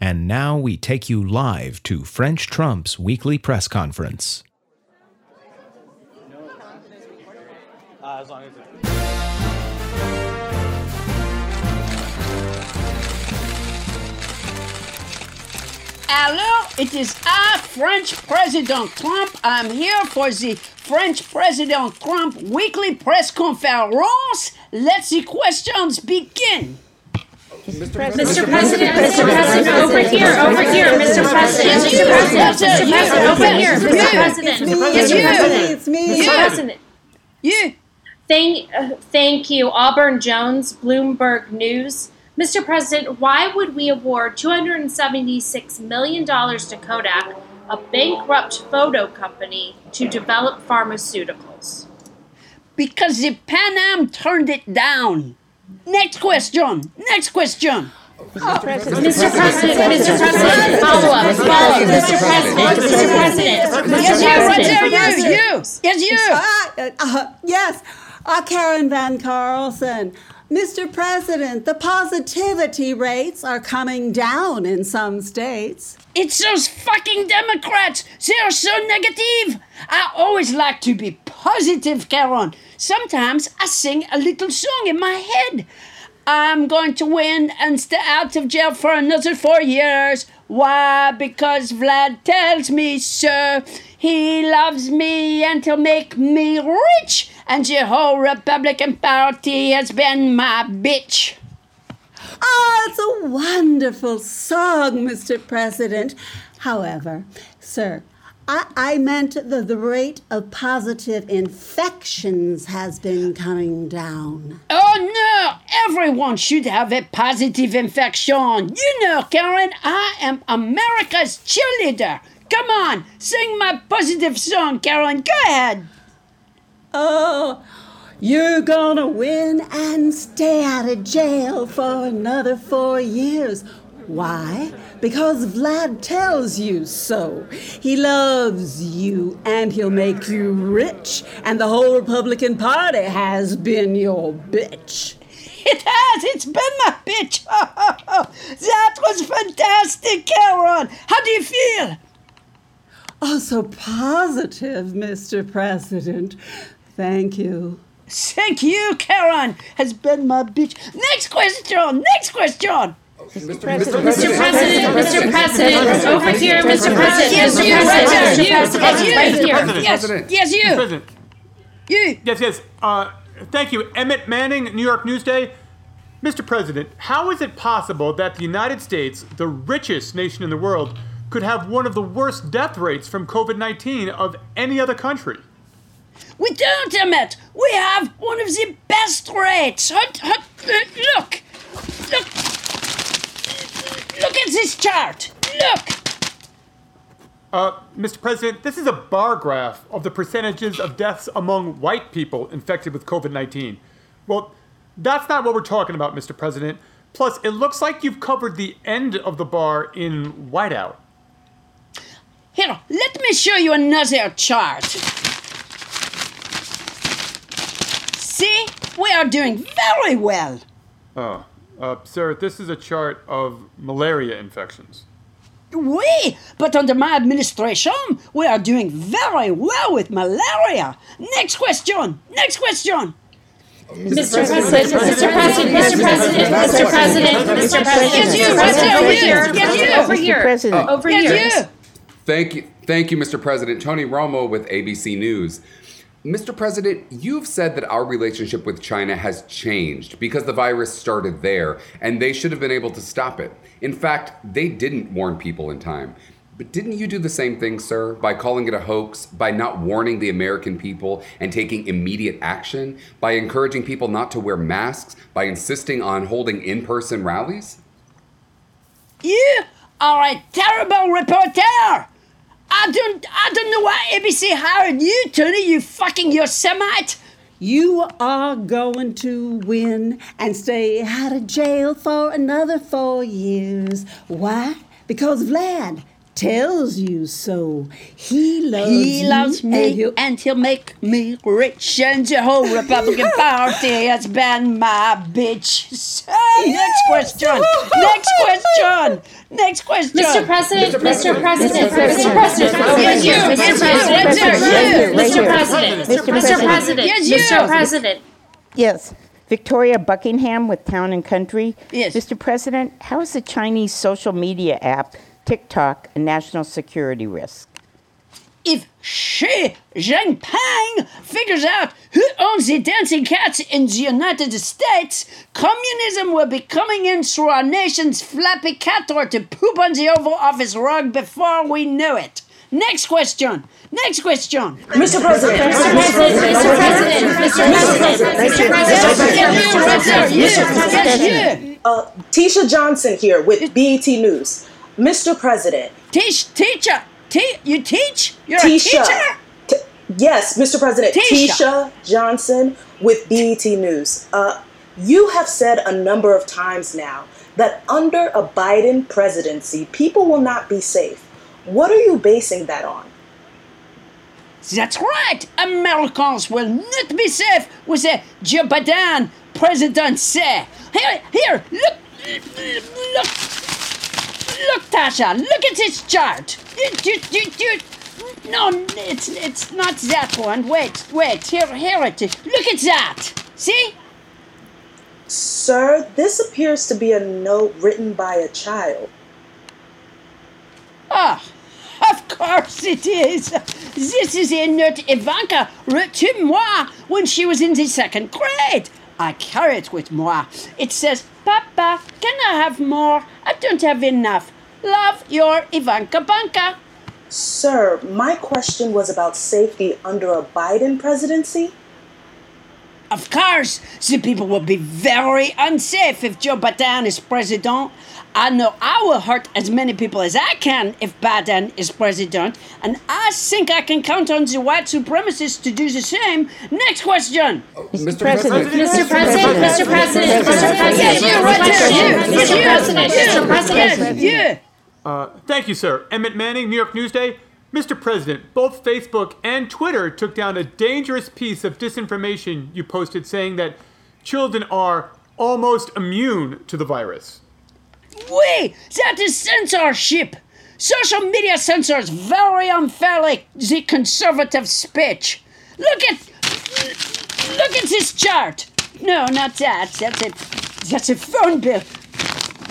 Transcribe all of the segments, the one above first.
And now we take you live to French Trump's weekly press conference. Hello, it is I, French President Trump. I'm here for the French President Trump weekly press conference. Let the questions begin. Mr. President, Mr. President, over here, over here, Mr. President, Mr. President, Mr. President, over here, Mr. President, Mr. President, It's me. Mr. President. You, Thank, uh, thank you, Auburn Jones, Bloomberg News. Mr. President, why would we award $276 million to Kodak, a bankrupt photo company, to develop pharmaceuticals? because the Pan Am turned it down. Next question. Next question. Mr. President, Mr. President, follow up, follow up, Mr. President, Mr. President, Yes, Mr. you, right there, President. you, you. Yes, you. Ah, uh, uh, yes, uh, Karen Van Carlson. Mr. President, the positivity rates are coming down in some states. It's those fucking Democrats. They're so negative. I always like to be positive, Karen. Sometimes I sing a little song in my head. I'm going to win and stay out of jail for another four years. Why? Because Vlad tells me so. He loves me and he'll make me rich. And the whole Republican Party has been my bitch. Ah, it's a wonderful song, Mr. President. However, sir, I, I meant that the rate of positive infections has been coming down. Oh no! Everyone should have a positive infection. You know, Karen, I am America's cheerleader. Come on, sing my positive song, Karen. Go ahead. Oh, you're gonna win and stay out of jail for another four years. Why? Because Vlad tells you so. He loves you and he'll make you rich, and the whole Republican Party has been your bitch. It has. It's been my bitch. that was fantastic, Karen. How do you feel? Oh, so positive, Mr. President. Thank you. Thank you, Karen. Has been my bitch. Next question. Next question. Mr. President, Mr. President, over here, Mr. President, Yes, Mr. you, right there. President, You, Mr. President, right here. Yes, yes, you. You. Yes, yes. Uh, thank you. Emmett Manning, New York Newsday. Mr. President, how is it possible that the United States, the richest nation in the world, could have one of the worst death rates from COVID 19 of any other country? We don't, Emmett. We have one of the best rates. Hut, hut, look. Look. This chart. Look. Uh, Mr. President, this is a bar graph of the percentages of deaths among white people infected with COVID 19. Well, that's not what we're talking about, Mr. President. Plus, it looks like you've covered the end of the bar in whiteout. Here, let me show you another chart. See? We are doing very well. Oh, uh, sir, this is a chart of malaria infections. Oui, but under my administration, we are doing very well with malaria. Next question. Next question. Mr. President, Mr. President, Mr. President, Mr. President, Mr. President, Yes, you, Mr. right there, President, over you. here, Yes, you. over here, over here. Yes, you. Thank you, thank you, Mr. President. Tony Romo with ABC News. Mr. President, you've said that our relationship with China has changed because the virus started there, and they should have been able to stop it. In fact, they didn't warn people in time. But didn't you do the same thing, sir, by calling it a hoax, by not warning the American people and taking immediate action, by encouraging people not to wear masks, by insisting on holding in person rallies? You are a terrible reporter. I don't, I don't know why ABC hired you, Tony. You fucking Yosemite. You are going to win and stay out of jail for another four years. Why? Because Vlad tells you so. He loves He you loves and me he'll- and he'll make me rich, and the whole Republican Party has been my bitch. So, next question. Next question. Next question. Mr. President, Mr. Mr. President, President, Mr. Mr. President, Yes, you, Mr. President, Mr. President, Mr. President, Mr. Mr. President, Yes, you. Mr. President. Yes. Victoria Buckingham with Town and Country. Yes. Mr. President, how is the Chinese social media app TikTok a national security risk? If Xi Jinping figures out who owns the dancing cats in the United States, communism will be coming in through our nation's flappy cat door to poop on the Oval Office rug before we know it. Next question. Next question. Mr. President, Mr. President, Mr. President, Mr. President, Mr. President, Yes, you. uh, Tisha Johnson here with BET News. Mr. President, Teach, teacher. Te- you teach? You're a Tisha. teacher? T- yes, Mr. President, Tisha. Tisha Johnson with BET News. Uh, you have said a number of times now that under a Biden presidency, people will not be safe. What are you basing that on? That's right. Americans will not be safe with a Joe Biden presidency. Here, here, look, look, look, Tasha, look at this chart. No, it's it's not that one. Wait, wait. Here, here it is. Look at that. See? Sir, this appears to be a note written by a child. Ah, of course it is. This is a note Ivanka wrote to moi when she was in the second grade. I carry it with moi. It says, Papa, can I have more? Don't have enough. Love your Ivanka Banka. Sir, my question was about safety under a Biden presidency. Of course, the people will be very unsafe if Joe Biden is president. I know I will hurt as many people as I can if Biden is president, and I think I can count on the white supremacists to do the same. Next question. Mr. President. Mr. President, Mr. President, Mr. President, you right there, you, Mr. you, President, you, Mr. President. you. Uh, thank you, sir. Emmett Manning, New York Newsday. Mr. President, both Facebook and Twitter took down a dangerous piece of disinformation you posted saying that children are almost immune to the virus. We, that is censorship. Social media censors very unfairly the conservative speech. Look at, look at this chart. No, not that. That's a, that's a phone bill.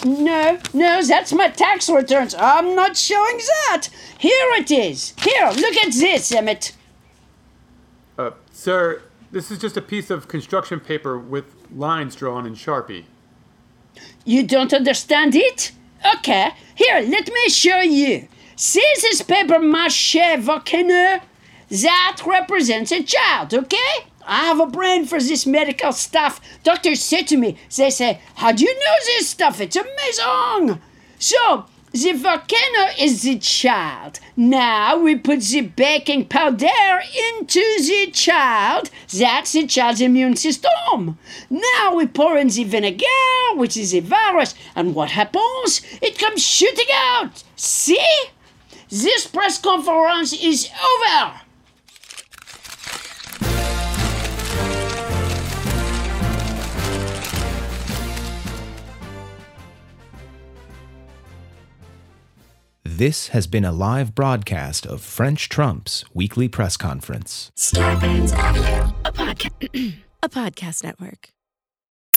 No, no, that's my tax returns. I'm not showing that. Here it is. Here, look at this, Emmett. Uh, sir, this is just a piece of construction paper with lines drawn in Sharpie. You don't understand it? Okay, here, let me show you. See this paper mache volcano? That represents a child, okay? I have a brain for this medical stuff. Doctors say to me, they say, How do you know this stuff? It's amazing. So, the volcano is the child. Now we put the baking powder into the child. That's the child's immune system. Now we pour in the vinegar, which is a virus, and what happens? It comes shooting out. See? This press conference is over. This has been a live broadcast of French Trump's weekly press conference. A, podca- a podcast network.